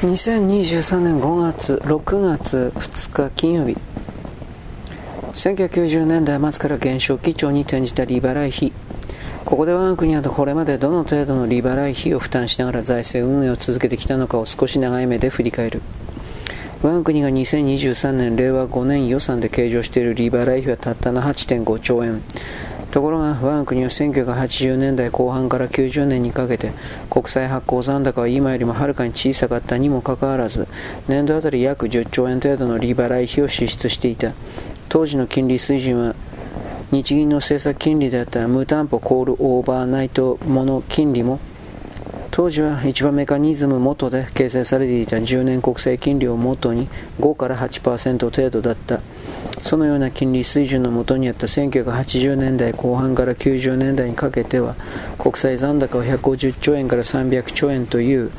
2023年5月6月2日金曜日1990年代末から減少基調に転じた利払い費ここで我が国はこれまでどの程度の利払い費を負担しながら財政運営を続けてきたのかを少し長い目で振り返る。我が国が2023年令和5年予算で計上している利払い費はたったの8.5兆円ところが我が国は1980年代後半から90年にかけて国債発行残高は今よりもはるかに小さかったにもかかわらず年度あたり約10兆円程度の利払い費を支出していた。当時の金利水準は日銀の政策金利であった無担保コールオーバーナイトモノ金利も当時は一番メカニズム元で形成されていた10年国債金利を元に5から8%程度だった。そのような金利水準のもとにあった1980年代後半から90年代にかけては国債残高は150兆円から300兆円という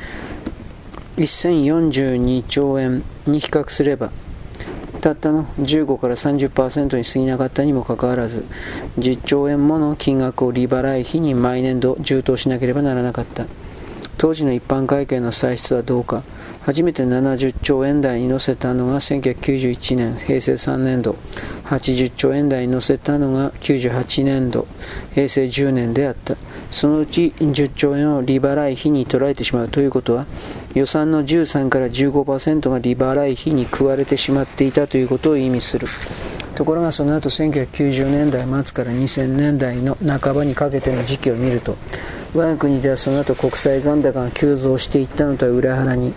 1042兆円に比較すればたったの15から30%に過ぎなかったにもかかわらず10兆円もの金額を利払い費に毎年度充当しなければならなかった。当時の一般会計の歳出はどうか初めて70兆円台に乗せたのが1991年平成3年度。80兆円台に乗せたのが98年度。平成10年であった。そのうち10兆円を利払い費に取られてしまうということは予算の13から15%が利払い費に食われてしまっていたということを意味する。ところがその後1990年代末から2000年代の半ばにかけての時期を見ると我が国ではその後国際残高が急増していったのとは裏腹に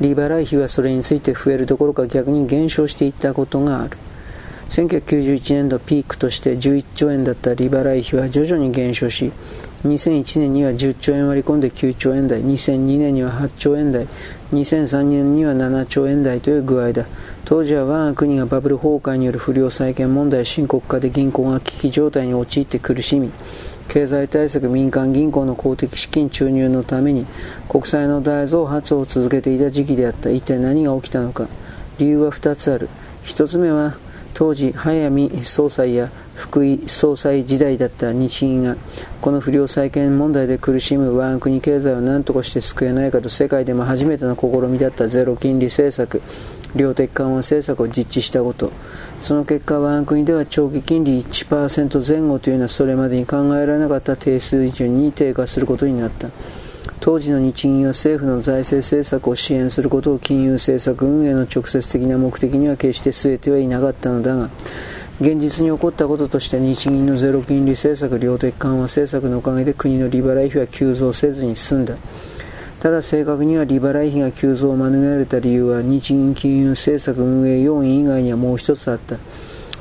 利払い費はそれについて増えるどころか逆に減少していったことがある。1991年度ピークとして11兆円だった利払い費は徐々に減少し2001年には10兆円割り込んで9兆円台2002年には8兆円台2003年には7兆円台という具合だ。当時は我が国がバブル崩壊による不良債権問題深刻化で銀行が危機状態に陥って苦しみ経済対策民間銀行の公的資金注入のために国債の大増発を続けていた時期であった。一体何が起きたのか。理由は2つある。1つ目は当時早見総裁や福井総裁時代だった。日銀がこの不良債権問題で苦しむ我が国経済を何とかして救えないかと世界でも初めての試みだった。ゼロ金利政策。量的緩和政策を実地したこと。その結果我が国では長期金利1%前後というのはそれまでに考えられなかった低水準に低下することになった。当時の日銀は政府の財政政策を支援することを金融政策運営の直接的な目的には決して据えてはいなかったのだが現実に起こったこととして日銀のゼロ金利政策量的緩和政策のおかげで国の利払い費は急増せずに済んだ。ただ正確には利払い費が急増を免れた理由は日銀金融政策運営要因以外にはもう一つあった。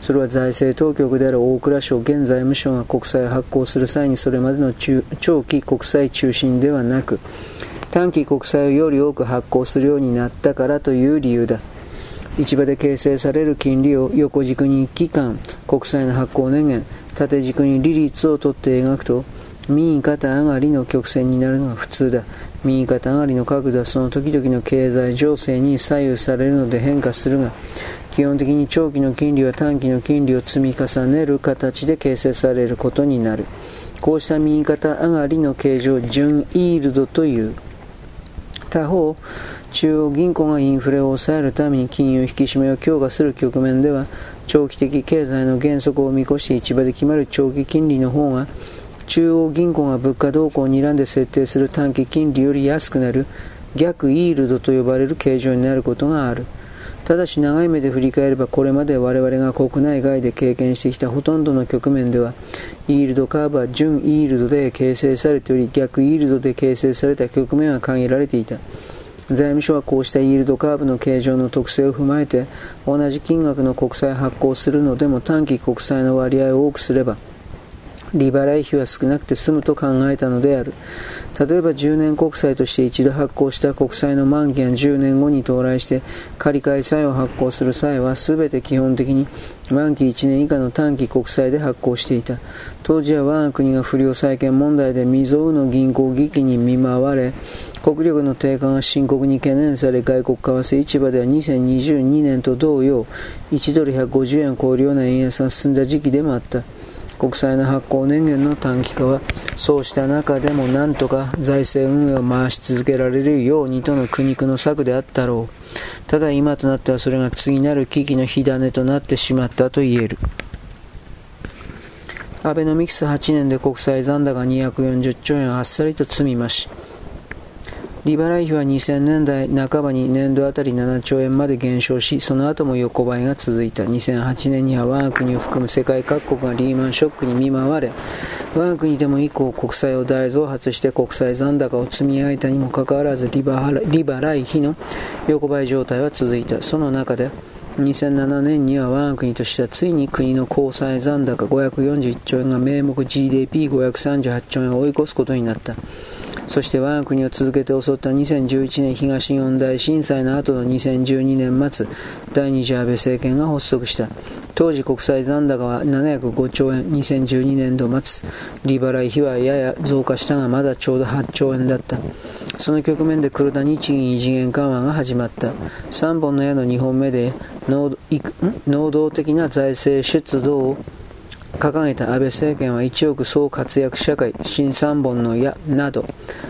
それは財政当局である大蔵省現財務省が国債を発行する際にそれまでの長期国債中心ではなく短期国債をより多く発行するようになったからという理由だ。市場で形成される金利を横軸に期間国債の発行年限縦軸に利率を取って描くと右肩上がりの曲線になるのが普通だ。右肩上がりの角度はその時々の経済情勢に左右されるので変化するが基本的に長期の金利は短期の金利を積み重ねる形で形成されることになる。こうした右肩上がりの形状純イールドという他方中央銀行がインフレを抑えるために金融引き締めを強化する局面では長期的経済の減速を見越して市場で決まる長期金利の方が中央銀行が物価動向を睨んで設定する短期金利より安くなる逆イールドと呼ばれる形状になることがある。ただし長い目で振り返ればこれまで我々が国内外で経験してきたほとんどの局面ではイールドカーブは準イールドで形成されており逆イールドで形成された局面は限られていた。財務省はこうしたイールドカーブの形状の特性を踏まえて同じ金額の国債発行するのでも短期国債の割合を多くすれば利払い費は少なくて済むと考えたのである。例えば10年国債として一度発行した国債の満期が10年後に到来して借り換え債を発行する際は全て基本的に満期1年以下の短期国債で発行していた。当時は我が国が不良債権問題で未曾有の銀行危機に見舞われ国力の低下が深刻に懸念され外国為替市場では2022年と同様1ドル150円を超えるような円安が進んだ時期でもあった。国債の発行年限の短期化はそうした中でもなんとか財政運営を回し続けられるようにとの苦肉の策であったろう。ただ今となってはそれが次なる危機の火種となってしまったと言える。アベノミクス8年で国債残高240兆円あっさりと積み増し利払い費は2000年代半ばに年度あたり7兆円まで減少し、その後も横ばいが続いた。2008年には我が国を含む世界各国がリーマンショックに見舞われ、我が国でも以降国債を大増発して国債残高を積み上げたにもかかわらず利払い費の横ばい状態は続いた。その中で、2007年には我が国としてはついに国の交際残高541兆円が名目 GDP538 兆円を追い越すことになった。そして我が国を続けて襲った2011年東日本大震災の後の2012年末、第二次安倍政権が発足した。当時国債残高は705兆円、2012年度末、利払い費はやや増加したがまだちょうど8兆円だった。その局面で黒田日銀異次元緩和が始まった。3本の矢の2本目で能動的な財政出動を掲げた安倍政権は一億総活躍社会、新三本の矢など、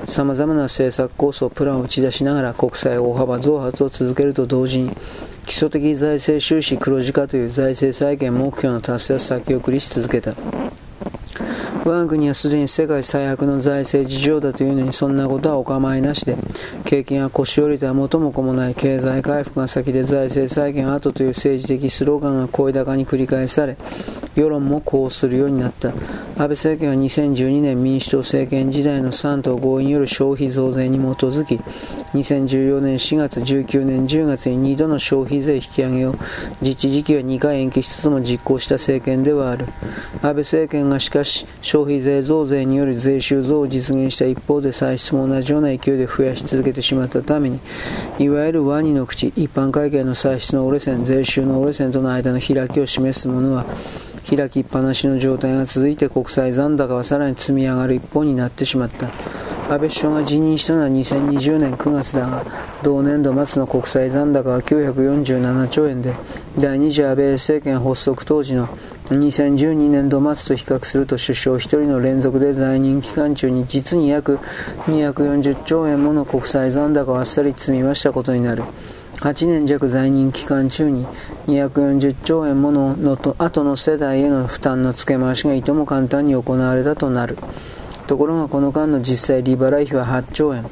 様々な政策構想、プランを打ち出しながら国債大幅増発を続けると同時に、基礎的財政収支黒字化という財政再建目標の達成を先送りし続けた。我が国はすでに世界最悪の財政事情だというのにそんなことはお構いなしで経験や腰折りとは元も子もない経済回復が先で財政再建後という政治的スローガンが声高に繰り返され世論もこうするようになった。安倍政権は2012年民主党政権時代の3党合意による消費増税に基づき2014年4月19年10月に2度の消費税引き上げを実地時期は2回延期しつつも実行した政権ではある。安倍政権がしかし消費税増税による税収増を実現した一方で歳出も同じような勢いで増やし続けてしまったためにいわゆるワニの口一般会計の歳出の折れ線税収の折れ線との間の開きを示すものは開きっぱなしの状態が続いて国際残高はさらに積み上がる一方になってしまった。安倍首相が辞任したのは2020年9月だが同年度末の国際残高は947兆円で第2次安倍政権発足当時の2012年度末と比較すると首相1人の連続で在任期間中に実に約240兆円もの国際残高をあっさり積み増したことになる。8年弱在任期間中に240兆円もののと後の世代への負担の付け回しがいとも簡単に行われたとなる。ところがこの間の実際利払い費は8兆円。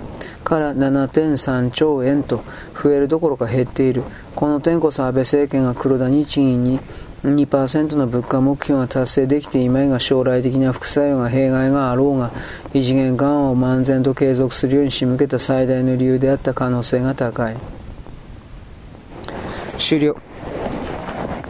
から7.3兆円と増えるどころか減っている。この点こそ安倍政権が黒田日銀に2%の物価目標が達成できていまいが将来的な副作用が弊害があろうが異次元緩和を漫然と継続するように仕向けた最大の理由であった可能性が高い。終了。